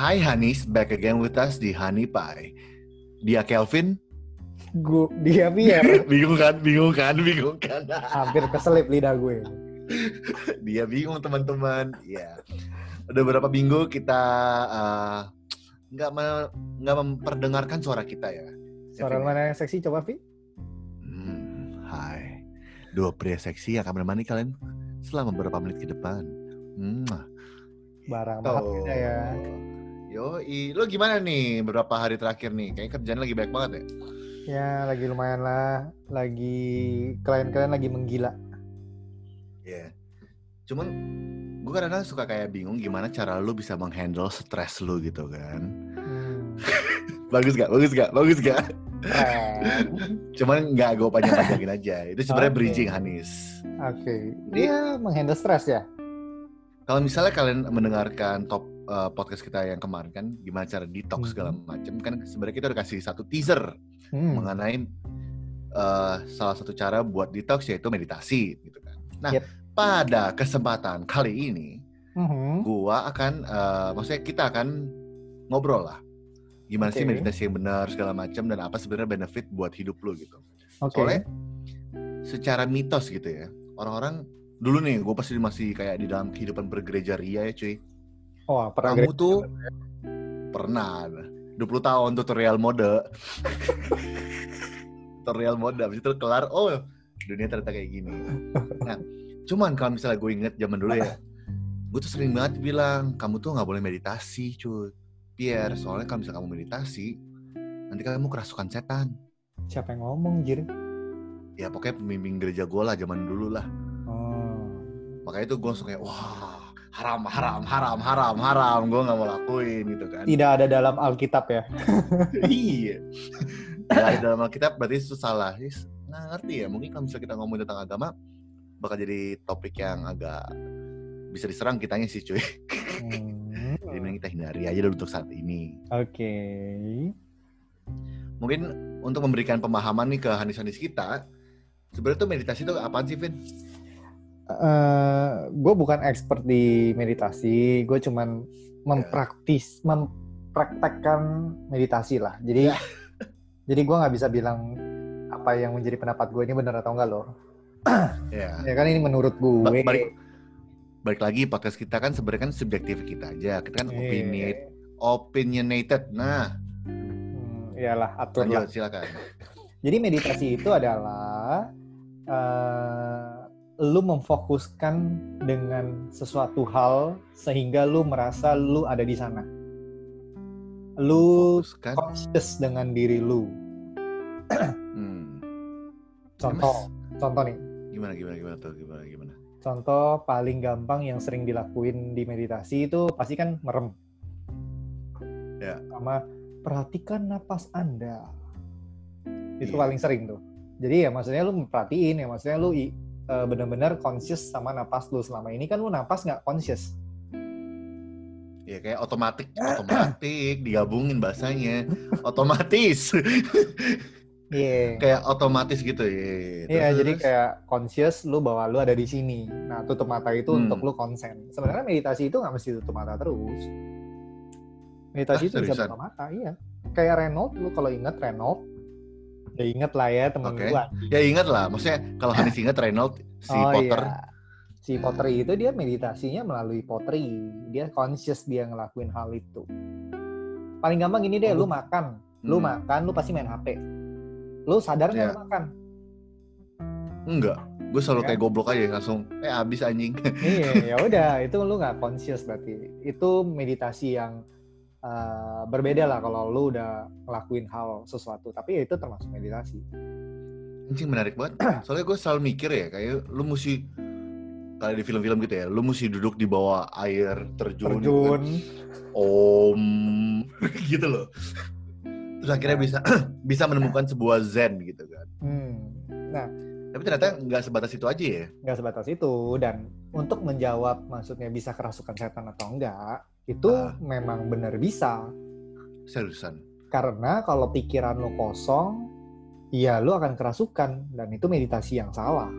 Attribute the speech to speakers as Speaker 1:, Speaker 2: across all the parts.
Speaker 1: Hai Hanis, back again with us di Honey Pie. Dia Kelvin.
Speaker 2: Gue dia Pierre.
Speaker 1: bingung kan? Bingung kan? Bingung kan?
Speaker 2: Hampir keselip lidah gue.
Speaker 1: Dia bingung teman-teman. Ya. Udah berapa minggu kita uh, nggak me- nggak memperdengarkan suara kita ya.
Speaker 2: Suara
Speaker 1: Kelvin?
Speaker 2: mana yang seksi coba Vi?
Speaker 1: Hmm, hai. Dua pria seksi yang akan menemani kalian selama beberapa menit ke depan. Hmm.
Speaker 2: Barang banget
Speaker 1: Tuh.
Speaker 2: kita ya.
Speaker 1: Yoi, lo gimana nih beberapa hari terakhir nih? Kayaknya kerjaan lagi banyak banget ya?
Speaker 2: Ya lagi lumayan lah. Lagi klien-klien lagi menggila.
Speaker 1: Iya. Cuman gue kadang-kadang suka kayak bingung gimana cara lu bisa menghandle stres lu gitu kan.
Speaker 2: Hmm.
Speaker 1: Bagus gak? Bagus gak? Bagus gak? Cuman nggak gue panjang-panjangin aja. Itu sebenarnya
Speaker 2: Oke.
Speaker 1: bridging Hanis.
Speaker 2: Oke.
Speaker 1: Jadi-
Speaker 2: Dia menghandle stres ya?
Speaker 1: Kalau misalnya kalian mendengarkan top uh, podcast kita yang kemarin kan, gimana cara detox
Speaker 2: Mhm.
Speaker 1: segala macam kan sebenarnya kita udah kasih satu teaser
Speaker 2: Hmm.
Speaker 1: mengenai uh, salah satu cara buat detox yaitu meditasi gitu kan. Nah,
Speaker 2: Yep.
Speaker 1: pada kesempatan kali ini
Speaker 2: Mhm.
Speaker 1: gua akan eh, maksudnya kita akan ngobrol lah gimana sih
Speaker 2: Oke.
Speaker 1: meditasi yang benar segala macam dan apa sebenarnya benefit buat hidup lu gitu
Speaker 2: Oke.
Speaker 1: soalnya secara mitos gitu ya orang-orang dulu nih gue pasti masih kayak di dalam kehidupan bergereja ria ya cuy
Speaker 2: Oh, pernah
Speaker 1: kamu tuh pernah. 20 tahun tutorial mode. Tutorial mode habis itu kelar oh dunia ternyata kayak gini. Nah cuman kalau misalnya gue inget zaman dulu ya gue tuh sering banget bilang kamu tuh nggak boleh meditasi cuy. Pierre soalnya kalau misalnya kamu meditasi nanti kamu kerasukan setan.
Speaker 2: Siapa yang ngomong, Jir?
Speaker 1: ya pokoknya pemimpin gereja gue lah zaman dulu lah.
Speaker 2: Oh.
Speaker 1: makanya itu gue langsung kayak wah haram haram haram haram haram gue nggak mau lakuin gitu kan
Speaker 2: Tidak ada dalam Alkitab ya?
Speaker 1: iya Nggak ada dalam Alkitab berarti itu salah nggak ngerti ya mungkin kalau misalnya kita ngomongin tentang agama bakal jadi topik yang agak bisa diserang kitanya sih cuy
Speaker 2: Hmm.
Speaker 1: jadi mending kita hindari aja dulu untuk saat ini
Speaker 2: Oke.
Speaker 1: mungkin untuk memberikan pemahaman nih ke hanis-hanis kita sebenarnya tuh meditasi itu apaan sih Vin?
Speaker 2: Gue bukan expert di meditasi, gue cuman mempraktis, mempraktekkan meditasi lah. Jadi,
Speaker 1: Ya.
Speaker 2: jadi gue nggak bisa bilang apa yang menjadi pendapat gue ini benar atau enggak loh.
Speaker 1: ya
Speaker 2: Ya kan ini menurut gue.
Speaker 1: Ba- balik balik lagi podcast kita kan sebenarnya kan subjektif kita aja kita kan
Speaker 2: Iya.
Speaker 1: opinion opinionated nah
Speaker 2: Hmm, iyalah atur lah.
Speaker 1: lanjut silakan
Speaker 2: Jadi meditasi itu adalah eh, lu memfokuskan dengan sesuatu hal sehingga lu merasa lu ada di sana. Lu
Speaker 1: Fokuskan.
Speaker 2: conscious dengan diri lu.
Speaker 1: hmm.
Speaker 2: Contoh, contoh nih.
Speaker 1: gimana gimana gimana tuh gimana gimana
Speaker 2: Contoh paling gampang yang sering dilakuin di meditasi itu pasti kan merem.
Speaker 1: Ya.
Speaker 2: Sama perhatikan napas Anda. Itu
Speaker 1: Iya.
Speaker 2: paling sering tuh. Jadi ya maksudnya lu memperhatiin ya maksudnya lu i- eh, benar-benar conscious sama napas lu selama ini kan lu napas nggak conscious.
Speaker 1: ya kayak otomatis otomatis digabungin bahasanya otomatis
Speaker 2: Iya.
Speaker 1: kayak otomatis gitu ya
Speaker 2: Iya,
Speaker 1: Terus-
Speaker 2: jadi kayak conscious lu bahwa lu ada di sini. Nah, tutup mata itu
Speaker 1: Hmm.
Speaker 2: untuk lu konsen. Sebenarnya meditasi itu nggak mesti tutup mata terus. Meditasi
Speaker 1: Ah,
Speaker 2: itu bisa buka mata, iya. Kayak Renault, lu kalau inget Renault, ya inget lah ya temen
Speaker 1: Oke.
Speaker 2: gua.
Speaker 1: ya ingat lah maksudnya kalau Hanis ingat Reynolds si
Speaker 2: oh
Speaker 1: Potter
Speaker 2: iya. Si pottery itu dia meditasinya melalui pottery. Dia conscious dia ngelakuin hal itu. Paling gampang gini deh,
Speaker 1: Oh,
Speaker 2: lu makan. Lu
Speaker 1: Hmm.
Speaker 2: makan, lu pasti main HP. Lu sadar nggak
Speaker 1: Iya.
Speaker 2: lu makan?
Speaker 1: enggak gue selalu
Speaker 2: Ya.
Speaker 1: kayak goblok aja langsung eh abis anjing
Speaker 2: iya ya udah itu lu nggak conscious berarti itu meditasi yang uh, berbeda lah kalau lu udah ngelakuin hal sesuatu. Tapi ya itu termasuk meditasi.
Speaker 1: Anjing menarik banget. Soalnya gue selalu mikir ya kayak lu mesti kayak di film-film gitu ya lu mesti duduk di bawah air terjun, gitu kan.
Speaker 2: terjun.
Speaker 1: Om gitu loh. Terus akhirnya
Speaker 2: Nah.
Speaker 1: bisa bisa menemukan sebuah zen gitu kan.
Speaker 2: Hmm. nah.
Speaker 1: Tapi ternyata nggak sebatas itu aja ya?
Speaker 2: Nggak sebatas itu. Dan untuk menjawab maksudnya bisa kerasukan setan atau enggak itu
Speaker 1: Ah.
Speaker 2: memang benar bisa.
Speaker 1: Seriusan?
Speaker 2: Karena kalau pikiran lu kosong ya lu akan kerasukan dan itu meditasi yang salah.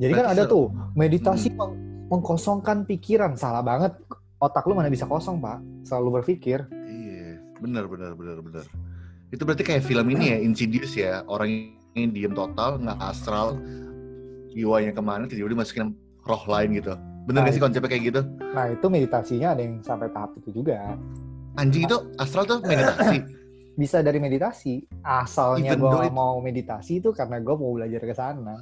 Speaker 2: Jadi kan
Speaker 1: Berarti
Speaker 2: ada
Speaker 1: se-
Speaker 2: tuh meditasi
Speaker 1: Hmm.
Speaker 2: meng- mengkosongkan pikiran. Salah banget. Otak lu mana bisa kosong pak? Selalu berpikir.
Speaker 1: Iya, bener bener bener bener. Itu berarti kayak film ini ya, Insidious ya, orang yang diem total, nggak astral, jiwanya ke mana, tiba-tiba dimasukin roh lain gitu. Bener nggak sih konsepnya kayak gitu?
Speaker 2: nah itu meditasinya ada yang sampai tahap itu juga
Speaker 1: Anjing itu astral tuh meditasi.
Speaker 2: bisa dari meditasi asalnya gue
Speaker 1: it-
Speaker 2: mau meditasi itu karena gue mau belajar ke sana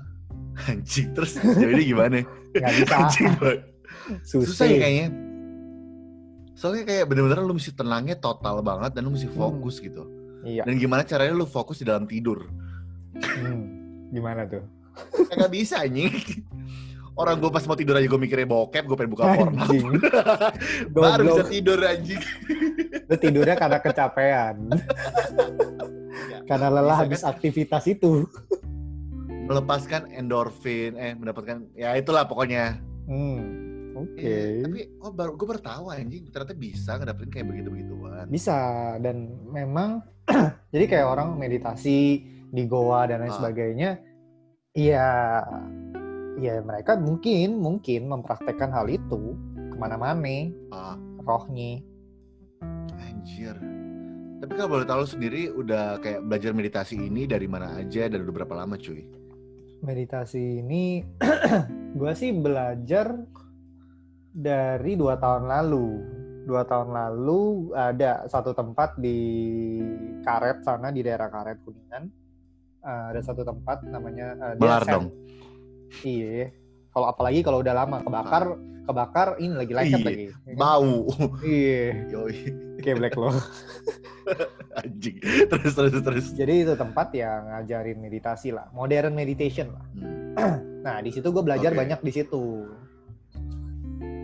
Speaker 1: Anjing, terus jadi gimana?
Speaker 2: nggak bisa
Speaker 1: Anjing banget.
Speaker 2: susah,
Speaker 1: Susah ya kayaknya. Soalnya kayak bener-bener lu mesti tenangnya total banget dan lu mesti
Speaker 2: Hmm.
Speaker 1: fokus gitu.
Speaker 2: iya
Speaker 1: Dan gimana caranya lu fokus di dalam tidur?
Speaker 2: Hmm, gimana tuh
Speaker 1: Kagak bisa anjing. Orang gue pas mau tidur aja gue mikirnya bokep, gue pengen buka porno. Baru bisa tidur anjing.
Speaker 2: lu tidurnya karena kecapean karena lelah
Speaker 1: Bisa
Speaker 2: habis
Speaker 1: kan?
Speaker 2: aktivitas itu
Speaker 1: melepaskan endorfin, eh mendapatkan ya itulah pokoknya.
Speaker 2: hmm, oke
Speaker 1: Iya, tapi oh baru gue baru tahu anjing ternyata bisa ngedapetin kayak begitu begituan.
Speaker 2: bisa dan memang jadi kayak orang meditasi di goa dan lain
Speaker 1: Ah.
Speaker 2: sebagainya iya ya mereka mungkin mungkin mempraktekkan hal itu ke mana-mana
Speaker 1: Ah,
Speaker 2: rohnya
Speaker 1: anjir. Tapi kalau boleh tahu sendiri udah kayak belajar meditasi ini dari mana aja dan udah berapa lama cuy?
Speaker 2: meditasi ini gue sih belajar dari dua tahun lalu dua tahun lalu ada satu tempat di Karet sana di daerah Karet Kuningan Eh, ada satu tempat namanya eh, dia
Speaker 1: Melar
Speaker 2: sen-
Speaker 1: dong.
Speaker 2: Iya kalau apalagi kalau udah lama kebakar kebakar ini lagi lengket
Speaker 1: Iya,
Speaker 2: lagi ya?
Speaker 1: Bau.
Speaker 2: iya kayak black lo
Speaker 1: anjing. Terus terus terus.
Speaker 2: jadi itu tempat yang ngajarin meditasi lah modern meditation lah
Speaker 1: Hmm.
Speaker 2: nah di situ gue belajar
Speaker 1: Oke.
Speaker 2: banyak di situ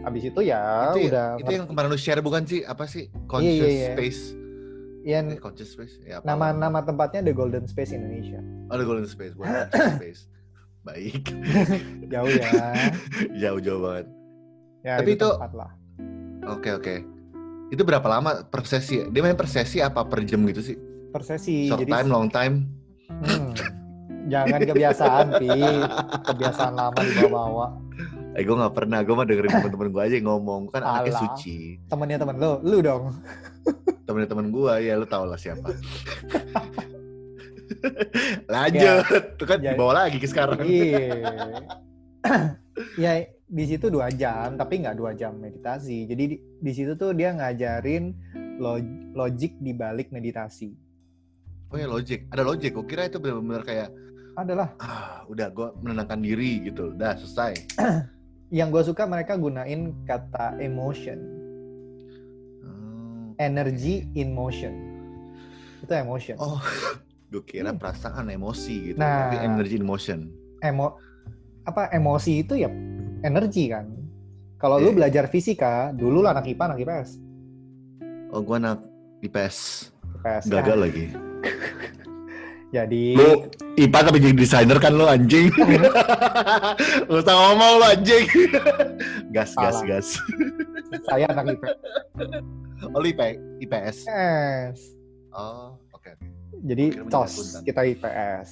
Speaker 2: habis itu ya
Speaker 1: itu,
Speaker 2: udah
Speaker 1: itu yang kemarin lu share bukan sih? Apa sih? Conscious
Speaker 2: Iya, iya, iya.
Speaker 1: space.
Speaker 2: Iya,
Speaker 1: Eh, conscious space. Ya, apa
Speaker 2: nama
Speaker 1: namanya?
Speaker 2: nama tempatnya The Golden Space Indonesia.
Speaker 1: Oh, the golden space, bukan conscious space. Baik.
Speaker 2: Jauh ya.
Speaker 1: Jauh-jauh banget.
Speaker 2: ya
Speaker 1: Tapi itu-
Speaker 2: lah.
Speaker 1: Oke, oke. Itu berapa lama per sesi? Dia main per sesi apa per jam gitu sih?
Speaker 2: Per sesi.
Speaker 1: Short
Speaker 2: Jadi
Speaker 1: time, long time?
Speaker 2: hmm, jangan kebiasaan, Pi. Kebiasaan lama dibawa-bawa.
Speaker 1: Eh, gue gak pernah. Gue mah dengerin temen-temen gue aja yang ngomong. Kan anaknya
Speaker 2: Alah.
Speaker 1: suci.
Speaker 2: Temennya temen lo, lu dong.
Speaker 1: Temen-temen gue, ya lu tau lah siapa. Lanjut. Tuh kan
Speaker 2: Ya.
Speaker 1: dibawa lagi ke sekarang.
Speaker 2: Iya. ya di situ dua jam, tapi nggak dua jam meditasi. Jadi di, di situ tuh dia ngajarin log- logik di balik meditasi.
Speaker 1: Oh ya, logic. Ada logic. Gue kira itu bener-bener kayak,
Speaker 2: Adalah
Speaker 1: ah, udah gue menenangkan diri gitu. Udah, selesai.
Speaker 2: yang gue suka mereka gunain kata emotion.
Speaker 1: Hmm.
Speaker 2: energy in motion itu emotion
Speaker 1: Oh, gue kira perasaan, emosi gitu.
Speaker 2: Nah.
Speaker 1: Tapi energy in motion.
Speaker 2: emo apa emosi itu ya energi kan kalau lu
Speaker 1: Iya.
Speaker 2: belajar fisika dulu lu anak IPA anak IPS
Speaker 1: Oh, gue anak IPS.
Speaker 2: IPS
Speaker 1: Gagal
Speaker 2: Nah,
Speaker 1: lagi.
Speaker 2: jadi
Speaker 1: Lu IPA tapi jadi desainer kan lu anjing. lu tau ngomong lu anjing. gas, gas,
Speaker 2: Salah.
Speaker 1: gas.
Speaker 2: saya anak IPS
Speaker 1: Oh, lu IP, IPS. Oh, oke.
Speaker 2: jadi
Speaker 1: akuntan.
Speaker 2: kita IPS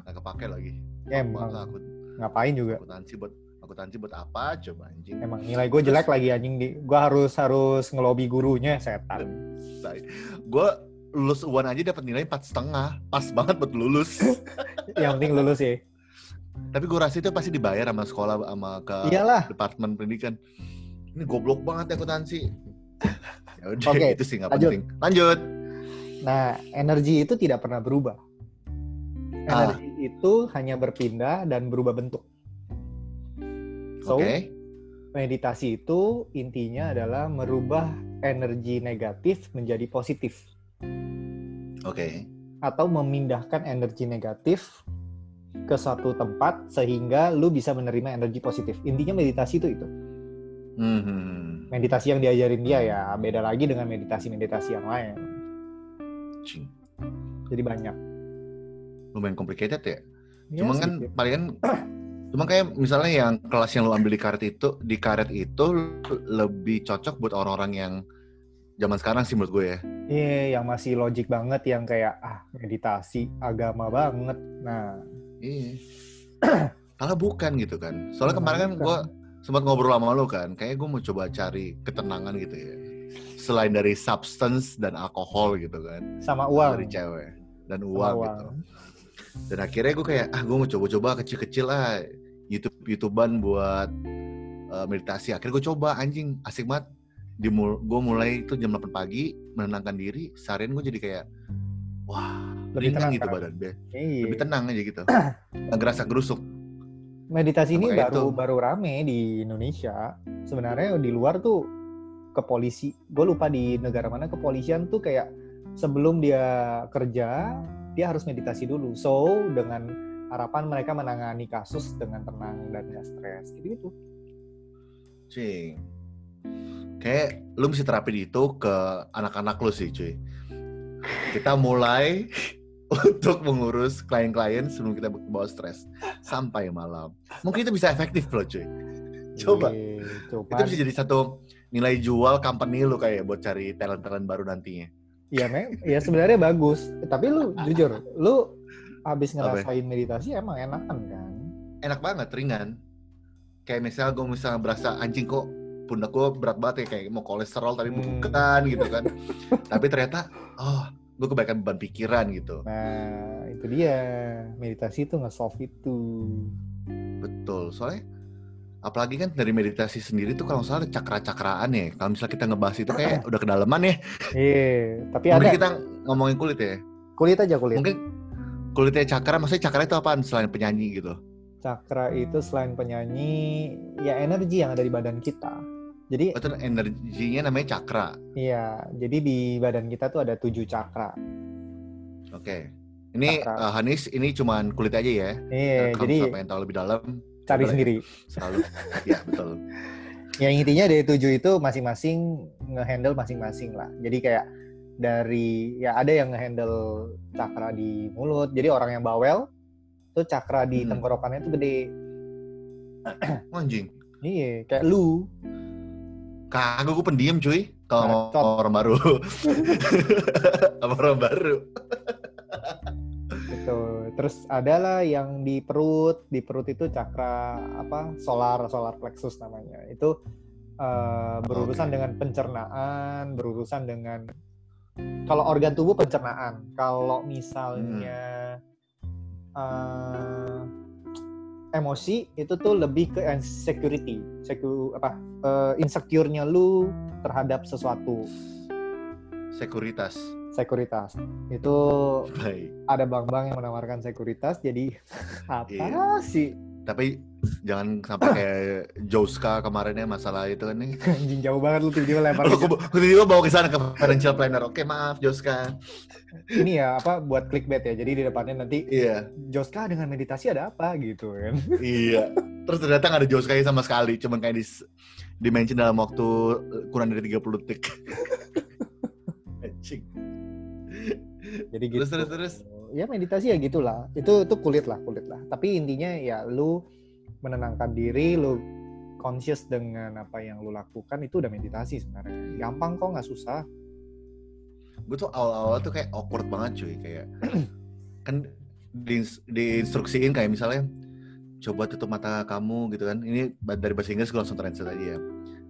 Speaker 1: Nggak kepake lagi.
Speaker 2: emang
Speaker 1: Gua akut,
Speaker 2: ngapain juga
Speaker 1: akuntansi buat akuntansi buat apa coba anjing.
Speaker 2: emang nilai gue jelek lagi anjing di gue harus harus ngelobi gurunya setan
Speaker 1: Gue lulus UAN aja dapat nilai empat setengah, pas banget buat lulus.
Speaker 2: yang penting lulus ya
Speaker 1: Tapi gue rasa itu pasti dibayar sama sekolah sama ke
Speaker 2: iyalah
Speaker 1: departemen pendidikan. Ini goblok banget ya akuntansi. Ya udah
Speaker 2: Oke,
Speaker 1: itu sih nggak penting. Lanjut.
Speaker 2: Nah, energi itu tidak pernah berubah.
Speaker 1: Ah.
Speaker 2: Energi itu hanya berpindah dan berubah bentuk. So,
Speaker 1: Oke.
Speaker 2: meditasi itu intinya adalah merubah energi negatif menjadi positif
Speaker 1: Oke.
Speaker 2: atau memindahkan energi negatif ke suatu tempat sehingga lu bisa menerima energi positif. Intinya meditasi itu itu.
Speaker 1: Hmm.
Speaker 2: Meditasi yang diajarin dia ya beda lagi dengan meditasi-meditasi yang lain. Jadi banyak.
Speaker 1: Lumayan complicated ya.
Speaker 2: Ya,
Speaker 1: Cuma kan palingan cuma kayak misalnya yang kelas yang lu ambil di karet itu di karet itu lebih cocok buat orang-orang yang zaman sekarang sih menurut gue ya.
Speaker 2: Iya, yang masih logik banget, yang kayak ah meditasi agama banget. Nah,
Speaker 1: Iya. Salah bukan gitu kan. Soalnya kemarin kan gue sempat ngobrol sama lu kan, kayaknya gue mau coba cari ketenangan gitu ya. Selain dari substance dan alkohol gitu kan.
Speaker 2: Sama uang.
Speaker 1: Dari cewek dan
Speaker 2: Sama
Speaker 1: uang, gitu. Dan akhirnya gue kayak ah gue mau coba-coba kecil-kecil lah YouTube YouTubean buat uh, meditasi. Akhirnya gue coba anjing asik banget. Dimul gue mulai itu jam 8 pagi menenangkan diri. Seharian gue jadi kayak wah
Speaker 2: Lebih tenang
Speaker 1: gitu
Speaker 2: kan?
Speaker 1: badan Be.
Speaker 2: Iya.
Speaker 1: Lebih tenang aja gitu. Nggak gerasa gerusuk.
Speaker 2: Meditasi ini
Speaker 1: Makanya
Speaker 2: baru
Speaker 1: itu.
Speaker 2: baru rame di Indonesia. Sebenarnya di luar tuh kepolisi. Gue lupa di negara mana kepolisian tuh kayak sebelum dia kerja dia harus meditasi dulu. So dengan harapan mereka menangani kasus dengan tenang dan gak stres gitu gitu.
Speaker 1: Cing. Kayak lu mesti terapin itu ke anak-anak lu sih cuy. Kita mulai untuk mengurus klien-klien sebelum kita bawa stres sampai malam. Mungkin itu bisa efektif loh cuy. Coba.
Speaker 2: Iya,
Speaker 1: Itu bisa jadi satu nilai jual company lu kayak buat cari talent-talent baru nantinya.
Speaker 2: ya, mem, ya sebenarnya bagus. Tapi lu jujur, lu habis ngerasain meditasi emang enakan kan?
Speaker 1: Enak banget, ringan. Kayak misalnya gue misalnya berasa anjing kok pundak gue berat banget ya kayak mau kolesterol tapi
Speaker 2: Hmm.
Speaker 1: bukan gitu kan. tapi ternyata oh gue kebaikan beban pikiran gitu.
Speaker 2: Nah, itu dia. Meditasi itu nge-solve itu.
Speaker 1: Betul, soalnya apalagi kan dari meditasi sendiri tuh kalau salah ada cakra-cakraan ya. Kalau misalnya kita ngebahas itu kayak udah kedalaman ya.
Speaker 2: Iya, tapi ada
Speaker 1: kita ngomongin kulit ya.
Speaker 2: kulit aja kulit.
Speaker 1: Mungkin kulitnya cakra, maksudnya cakra itu apaan selain penyanyi gitu?
Speaker 2: Cakra itu selain penyanyi, ya energi yang ada di badan kita. Jadi,
Speaker 1: Itu energinya namanya cakra.
Speaker 2: iya, jadi di badan kita tuh ada tujuh cakra.
Speaker 1: Oke. Ini
Speaker 2: Cakra.
Speaker 1: eh, Hanis, ini cuman kulit aja ya.
Speaker 2: Iya,
Speaker 1: kalau
Speaker 2: jadi
Speaker 1: misalnya pengen tahu lebih dalam,
Speaker 2: cari
Speaker 1: boleh.
Speaker 2: sendiri.
Speaker 1: selalu. ya betul.
Speaker 2: Ya intinya dari tujuh itu masing-masing ngehandle masing-masing lah. Jadi kayak dari ya ada yang ngehandle cakra di mulut. Jadi orang yang bawel tuh cakra di
Speaker 1: Hmm.
Speaker 2: tenggorokannya tuh gede.
Speaker 1: Oh, Anjing.
Speaker 2: Iya, kayak lu.
Speaker 1: Kagak gue pendiam cuy. Kalau mau orang baru. Orang baru.
Speaker 2: Gitu. Terus adalah yang di perut, di perut itu cakra apa? Solar, solar plexus namanya. Itu eh, berurusan
Speaker 1: Oke.
Speaker 2: dengan pencernaan, berurusan dengan kalau organ tubuh pencernaan. Kalau misalnya eh, emosi itu tuh lebih ke insecurity, Secu, apa? eh, insecure-nya lu terhadap sesuatu,
Speaker 1: Sekuritas.
Speaker 2: Sekuritas. Itu
Speaker 1: Baik.
Speaker 2: ada bank-bank yang menawarkan sekuritas jadi apa
Speaker 1: Iya.
Speaker 2: sih
Speaker 1: Tapi jangan sampai kayak Joska kemarin ya masalah itu kan nih.
Speaker 2: anjing jauh banget lu tiba-tiba lempar
Speaker 1: aku tiba-tiba bawa ke sana ke financial planner. Oke, maaf Joska.
Speaker 2: ini ya apa buat clickbait ya jadi di depannya nanti
Speaker 1: Iya,
Speaker 2: Joska dengan meditasi ada apa gitu kan
Speaker 1: iya. Terus ternyata nggak ada Joska sama sekali, cuman kayak di di mention dalam waktu kurang dari 30 detik.
Speaker 2: Jadi gitu
Speaker 1: Terus terus terus.
Speaker 2: ya meditasi ya gitulah itu itu kulit lah kulit lah tapi intinya ya lu menenangkan diri lu conscious dengan apa yang lu lakukan itu udah meditasi sebenarnya gampang kok nggak susah
Speaker 1: Gue tuh awal-awal tuh kayak awkward banget cuy, kayak kan di, diinstruksiin kayak misalnya coba tutup mata kamu gitu kan. Ini dari bahasa Inggris gue langsung translate aja ya.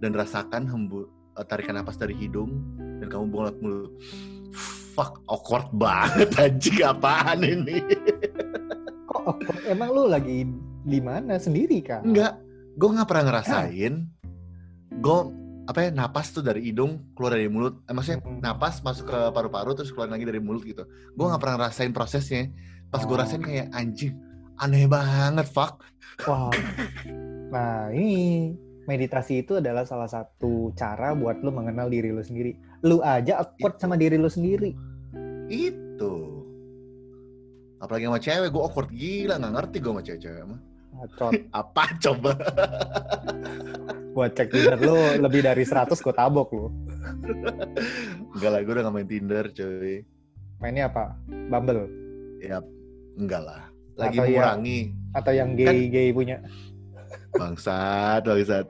Speaker 1: Dan rasakan hembu eh, tarikan napas dari hidung dan kamu buang mulut. Fuck, awkward banget anjing apaan ini?
Speaker 2: kok awkward? emang lu lagi di mana sendiri kan
Speaker 1: Enggak, gue nggak pernah ngerasain. Gue apa ya napas tuh dari hidung keluar dari mulut. Eh, maksudnya
Speaker 2: Hmm.
Speaker 1: napas masuk ke paru-paru terus keluar lagi dari mulut gitu. Gue nggak pernah ngerasain prosesnya. Pas gue
Speaker 2: Oh.
Speaker 1: rasain kayak anjing, aneh banget, fuck.
Speaker 2: Wah. Nah, ini meditasi itu adalah salah satu cara buat lu mengenal diri lu sendiri. Lu aja awkward
Speaker 1: Itu.
Speaker 2: sama diri lu sendiri.
Speaker 1: Itu. Apalagi sama cewek, gue awkward gila, nggak ngerti gue sama cewek-cewek mah. Apa coba?
Speaker 2: Buat cek Tinder lu lebih dari 100 gue tabok lu.
Speaker 1: Enggak lah, gue udah gak main Tinder, cuy.
Speaker 2: Mainnya apa? Bumble
Speaker 1: Ya, enggak lah. Lagi
Speaker 2: Atau
Speaker 1: mengurangi.
Speaker 2: atau yang
Speaker 1: Kan
Speaker 2: gay-gay punya?
Speaker 1: Bangsat, bangsat.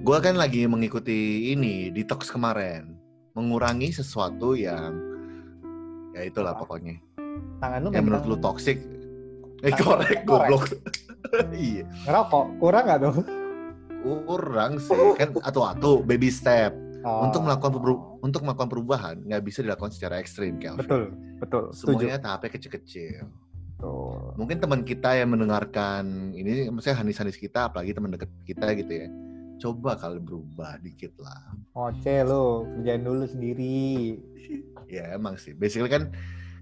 Speaker 1: Gue kan lagi mengikuti ini, detox kemarin. Mengurangi sesuatu yang, ya itulah pokoknya.
Speaker 2: Tangan lu
Speaker 1: Yang menurut lu toxic. Eh, korek,
Speaker 2: korek.
Speaker 1: goblok. iya.
Speaker 2: ngerokok. Kurang nggak tuh?
Speaker 1: kurang sih kan atu-atu baby step
Speaker 2: Oh.
Speaker 1: untuk melakukan untuk melakukan perubahan nggak bisa dilakukan secara ekstrim Kelvin.
Speaker 2: betul betul setuju
Speaker 1: semuanya tahapnya kecil-kecil
Speaker 2: Betul.
Speaker 1: mungkin teman kita yang mendengarkan ini maksudnya hanis-hanis kita apalagi teman dekat kita gitu ya. Coba kali berubah dikit lah.
Speaker 2: Oce lo kerjain dulu sendiri.
Speaker 1: Ya emang sih. Basically kan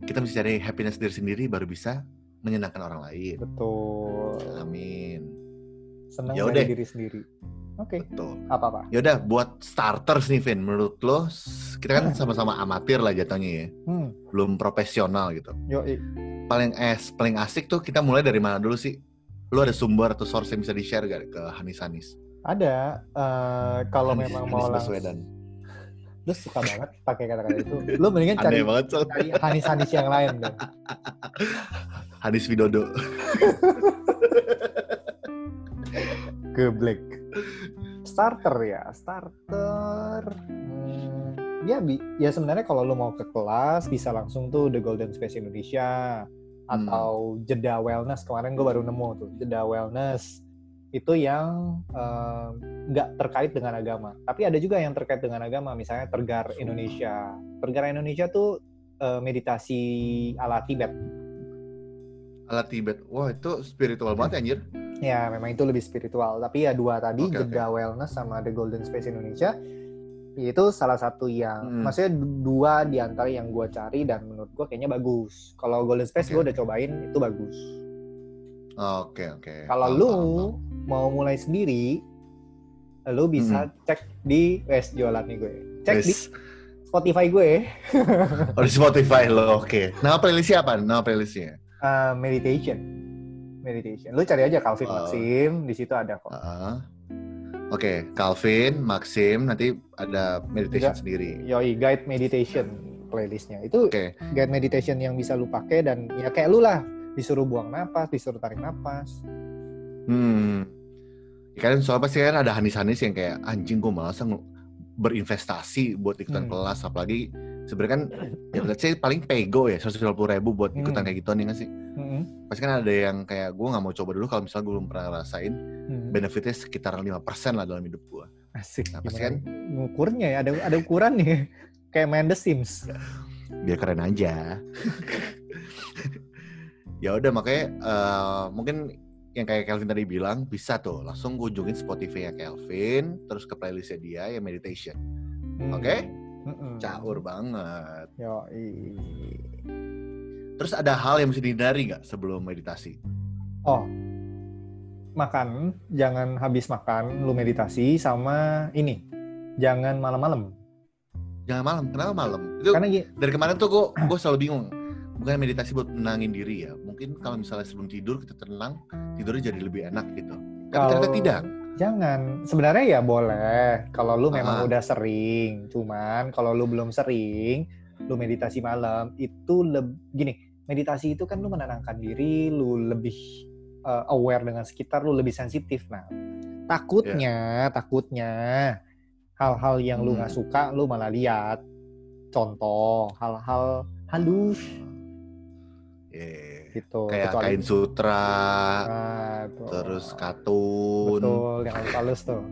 Speaker 1: kita mesti cari happiness diri sendiri baru bisa menyenangkan orang lain.
Speaker 2: Betul.
Speaker 1: Amin.
Speaker 2: Senang
Speaker 1: Ya
Speaker 2: dari diri sendiri oke.
Speaker 1: Betul.
Speaker 2: Apa apa?
Speaker 1: Yaudah buat starters nih Vin. Menurut lo kita kan sama-sama amatir lah jatuhnya ya.
Speaker 2: Hmm.
Speaker 1: Belum profesional gitu.
Speaker 2: Yo
Speaker 1: paling es paling asik tuh kita mulai dari mana dulu sih? Lu ada sumber atau source yang bisa di share gak ke Hanis Hanis
Speaker 2: ada. Eh, kalau
Speaker 1: Hanis-
Speaker 2: memang
Speaker 1: Hanis
Speaker 2: mau
Speaker 1: Baswedan.
Speaker 2: Lu suka banget pakai kata-kata itu. Lu mendingan cari
Speaker 1: banget so
Speaker 2: cari hanis-hanis yang lain deh
Speaker 1: Hanis Widodo.
Speaker 2: Geblek. Starter ya, starter. Hmm, ya, bi- ya sebenarnya kalau lu mau ke kelas bisa langsung tuh The Golden Space Indonesia atau Jeda Wellness. Kemarin gue baru nemu tuh Jeda Wellness. Itu yang eh, nggak terkait dengan agama. Tapi ada juga yang terkait dengan agama misalnya Tergar Indonesia. Tergar Indonesia tuh eh, meditasi ala Tibet.
Speaker 1: Ala Tibet. Wah itu spiritual banget anjir
Speaker 2: Ya, memang itu lebih spiritual. Tapi ya dua tadi,
Speaker 1: Oke,
Speaker 2: Jeda Wellness sama The Golden Space Indonesia, itu salah satu yang,
Speaker 1: Hmm.
Speaker 2: maksudnya dua di antara yang gue cari dan menurut gue kayaknya bagus. Kalau Golden Space
Speaker 1: Oke,
Speaker 2: gue udah cobain, itu bagus.
Speaker 1: oke oke
Speaker 2: Kalau
Speaker 1: Paham,
Speaker 2: lu
Speaker 1: paham,
Speaker 2: mau mulai sendiri, lu bisa cek di West jualan nih gue. Cek di. Spotify gue,
Speaker 1: oh di Spotify lo oke nama playlistnya apa nama playlistnya
Speaker 2: uh, meditation. Meditation. Lu cari aja Calvin
Speaker 1: Oh.
Speaker 2: Maxim, di situ ada kok.
Speaker 1: Ah. Oke, Calvin, Maxim, nanti ada meditation sendiri.
Speaker 2: Yoi, guide meditation playlistnya. Itu
Speaker 1: Oke,
Speaker 2: guide meditation yang bisa lu pakai dan ya kayak lu lah disuruh buang napas, disuruh tarik napas.
Speaker 1: hmm. Ya kan soalnya pasti kan ada hanis-hanis yang kayak anjing gue malas berinvestasi buat ikutan
Speaker 2: Hmm.
Speaker 1: kelas, apalagi sebenarnya kan ya let's say paling pego ya 150 ribu buat ikutan
Speaker 2: Hmm.
Speaker 1: kayak gitu nih nggak sih?
Speaker 2: Mm-mm.
Speaker 1: Pasti kan ada yang kayak gue nggak mau coba dulu kalau misalnya gue belum pernah rasain
Speaker 2: Hmm.
Speaker 1: benefitnya sekitar 5% lah dalam hidup gue.
Speaker 2: Asik.
Speaker 1: Nah, pasti
Speaker 2: gimana? Ngukurnya ya ada ada ukurannya. kayak main The Sims.
Speaker 1: biar keren aja. ya udah makanya eh, mungkin yang kayak Kelvin tadi bilang bisa tuh langsung kunjungin Spotify-nya Kelvin terus ke playlistnya dia ya meditation.
Speaker 2: Hmm.
Speaker 1: Oke?
Speaker 2: Mm-mm.
Speaker 1: Caur banget.
Speaker 2: Yoi.
Speaker 1: Terus ada hal yang mesti dihindari nggak sebelum meditasi?
Speaker 2: Oh. Makan, jangan habis makan lu meditasi sama ini. Jangan malam-malam.
Speaker 1: Jangan malam. Kenapa malam? Itu
Speaker 2: Karena
Speaker 1: dari kemarin tuh gue gue selalu bingung. Bukan meditasi buat menangin diri ya. Mungkin kalau misalnya sebelum tidur kita tenang, tidurnya jadi lebih enak gitu. Tapi ternyata
Speaker 2: Kalau-
Speaker 1: tidak.
Speaker 2: Jangan. Sebenarnya ya boleh kalau lu memang
Speaker 1: Ah.
Speaker 2: udah sering. Cuman kalau lu belum sering, lu meditasi malam itu lebih gini, meditasi itu kan lu menenangkan diri, lu lebih uh, aware dengan sekitar, lu lebih sensitif. Nah, takutnya, takutnya hal-hal yang lu nggak
Speaker 1: Hmm.
Speaker 2: suka lu malah lihat. Contoh, hal-hal halus
Speaker 1: Yeah.
Speaker 2: gitu.
Speaker 1: Kayak
Speaker 2: Kecuali-
Speaker 1: kain sutra,
Speaker 2: Nah, tuh.
Speaker 1: terus katun,
Speaker 2: betul yang halus-halus tuh.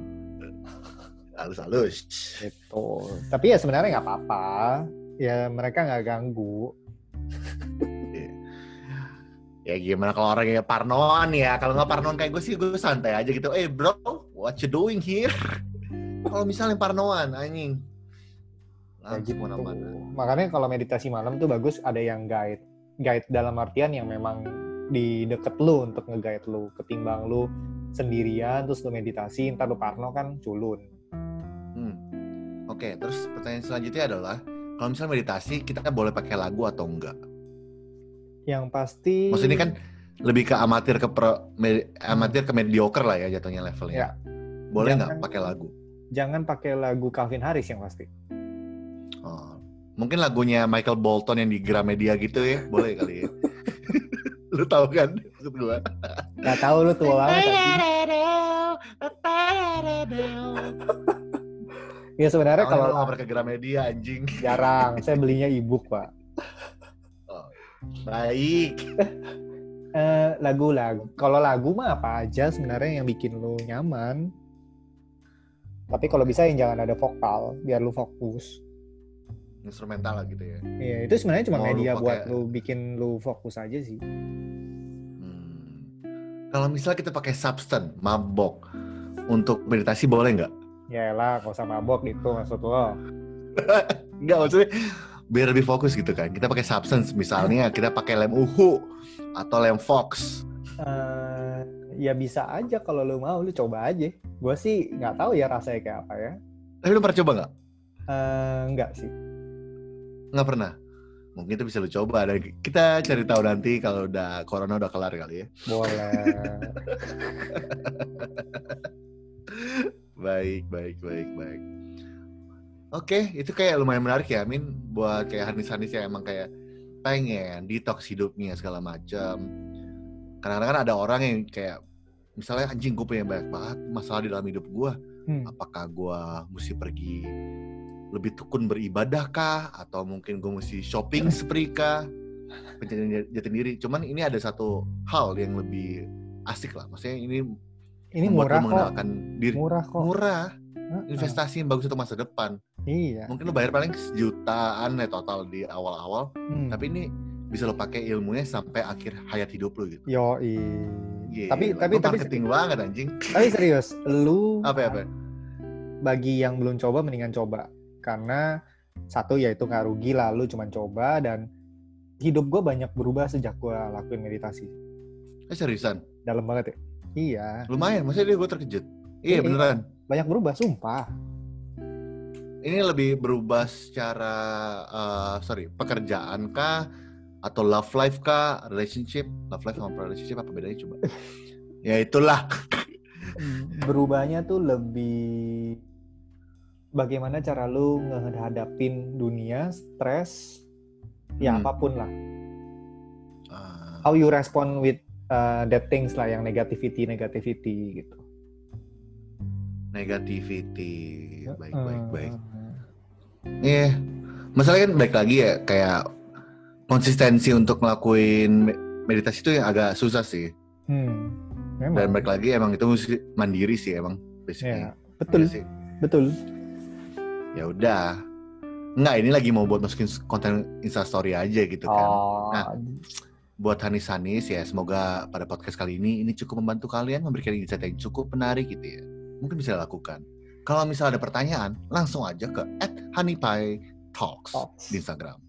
Speaker 1: halus-halus.
Speaker 2: Gitu. Tapi ya sebenarnya nggak apa-apa. Ya mereka nggak ganggu.
Speaker 1: Ya gimana kalau orang yang parnoan ya, kalau nggak parnoan kayak gue sih gue santai aja gitu. Eh bro, what you doing here? kalau misalnya parnoan, anjing. Langsung
Speaker 2: gitu.
Speaker 1: mana-mana.
Speaker 2: Makanya kalau meditasi malam tuh bagus ada yang guide. Guide dalam artian yang memang di deket lu untuk nge-guide lu. Ketimbang lu sendirian terus lu meditasi, ntar lu parno kan culun.
Speaker 1: Hmm. Oke, terus pertanyaan selanjutnya adalah, kalau misalnya meditasi, kita boleh pakai lagu atau enggak?
Speaker 2: Yang pasti...
Speaker 1: Maksudnya kan lebih ke amatir ke pro, me- amatir ke mediocre lah ya jatuhnya levelnya.
Speaker 2: Ya.
Speaker 1: Boleh nggak pakai lagu?
Speaker 2: Jangan pakai lagu Calvin Harris yang pasti.
Speaker 1: Oh. Mungkin lagunya Michael Bolton yang di Gramedia gitu ya, boleh kali ya. Lu tahu kan maksud gua?
Speaker 2: Gak tahu lu tua banget. Ya sebenarnya
Speaker 1: Kalau
Speaker 2: kalau
Speaker 1: ngoper ke Gramedia anjing.
Speaker 2: jarang, saya belinya ebook pak.
Speaker 1: Baik.
Speaker 2: Eh, lagu-lagu. Kalau lagu mah apa aja sebenarnya yang bikin lu nyaman. Tapi kalau bisa yang jangan ada vokal, biar lu fokus.
Speaker 1: Instrumental lah gitu ya.
Speaker 2: Iya, itu sebenarnya cuma
Speaker 1: Oh, lu
Speaker 2: media
Speaker 1: pakai-
Speaker 2: buat lu bikin lu fokus aja sih.
Speaker 1: Hmm. Kalau misalnya kita pakai substance, mabok, untuk meditasi boleh nggak?
Speaker 2: Ya lah, gak usah mabok gitu maksud lo.
Speaker 1: Nggak maksudnya biar lebih fokus gitu kan. Kita pakai substance, misalnya kita pakai lem uhu atau lem fox.
Speaker 2: Eh, ya bisa aja kalau lu mau, lu coba aja. Gue sih nggak tahu ya rasanya kayak apa ya.
Speaker 1: Tapi lu pernah coba nggak?
Speaker 2: Eh, enggak sih.
Speaker 1: Nggak pernah. Mungkin itu bisa lu coba. Dan kita cari tahu nanti kalau udah corona udah kelar kali ya.
Speaker 2: Boleh.
Speaker 1: Baik, baik, baik, baik. Oke, itu kayak lumayan menarik ya, Min. Buat kayak Hanis-Hanis yang emang kayak pengen detox hidupnya segala macam. Kadang-kadang kan ada orang yang kayak misalnya anjing gue punya banyak banget masalah di dalam hidup gue.
Speaker 2: Hmm.
Speaker 1: Apakah gue mesti pergi lebih tekun beribadah kah? Atau mungkin gue mesti shopping spree kah? Pencarian jati diri. Cuman ini ada satu hal yang lebih asik lah. Maksudnya ini
Speaker 2: Ini
Speaker 1: membuat
Speaker 2: murah kok.
Speaker 1: diri.
Speaker 2: Murah kok.
Speaker 1: Murah.
Speaker 2: Heeh.
Speaker 1: Investasi yang bagus untuk masa depan.
Speaker 2: Iya.
Speaker 1: Mungkin lo bayar paling sejutaan ya total di awal-awal.
Speaker 2: Hmm.
Speaker 1: Tapi ini bisa lo pakai ilmunya sampai akhir hayat hidup lo gitu.
Speaker 2: Yo,
Speaker 1: Gila,
Speaker 2: tapi tapi
Speaker 1: lu
Speaker 2: tapi
Speaker 1: marketing banget anjing.
Speaker 2: tapi serius, lu
Speaker 1: Apa ya, apa?
Speaker 2: bagi yang belum coba mendingan coba karena satu yaitu nggak rugi lah lu cuman coba dan hidup gue banyak berubah sejak gue lakuin meditasi
Speaker 1: Eh seriusan?
Speaker 2: dalam banget ya iya
Speaker 1: Lumayan, maksudnya dia gue terkejut. Iya
Speaker 2: Iya.
Speaker 1: beneran.
Speaker 2: Banyak berubah sumpah
Speaker 1: Ini lebih berubah secara, eh, sorry, pekerjaan kah? Atau love life kah? Relationship? Love life sama relationship apa bedanya coba? ya itulah.
Speaker 2: berubahnya tuh lebih bagaimana cara lu ngehadapin dunia stres ya
Speaker 1: Hmm.
Speaker 2: apa pun lah
Speaker 1: Ah,
Speaker 2: how you respond with uh, that things lah yang negativity negativity gitu
Speaker 1: negativity. Baik, baik, baik. Iya, masalahnya kan baik lagi ya kayak konsistensi untuk ngelakuin me- meditasi itu yang agak susah sih.
Speaker 2: Hmm,
Speaker 1: Dan
Speaker 2: memang.
Speaker 1: baik lagi emang itu mesti mandiri sih emang basically.
Speaker 2: Ya, betul,
Speaker 1: Iya sih.
Speaker 2: betul.
Speaker 1: Ya udah. Enggak, ini lagi mau buat masukin konten Instastory aja gitu kan.
Speaker 2: Oh,
Speaker 1: Nah. Buat Hanis-Hanis ya, semoga pada podcast kali ini ini cukup membantu kalian memberikan insight yang cukup menarik gitu ya. Mungkin bisa dilakukan. Kalau misalnya ada pertanyaan, langsung aja ke @honeypie talks
Speaker 2: Talks.
Speaker 1: di Instagram.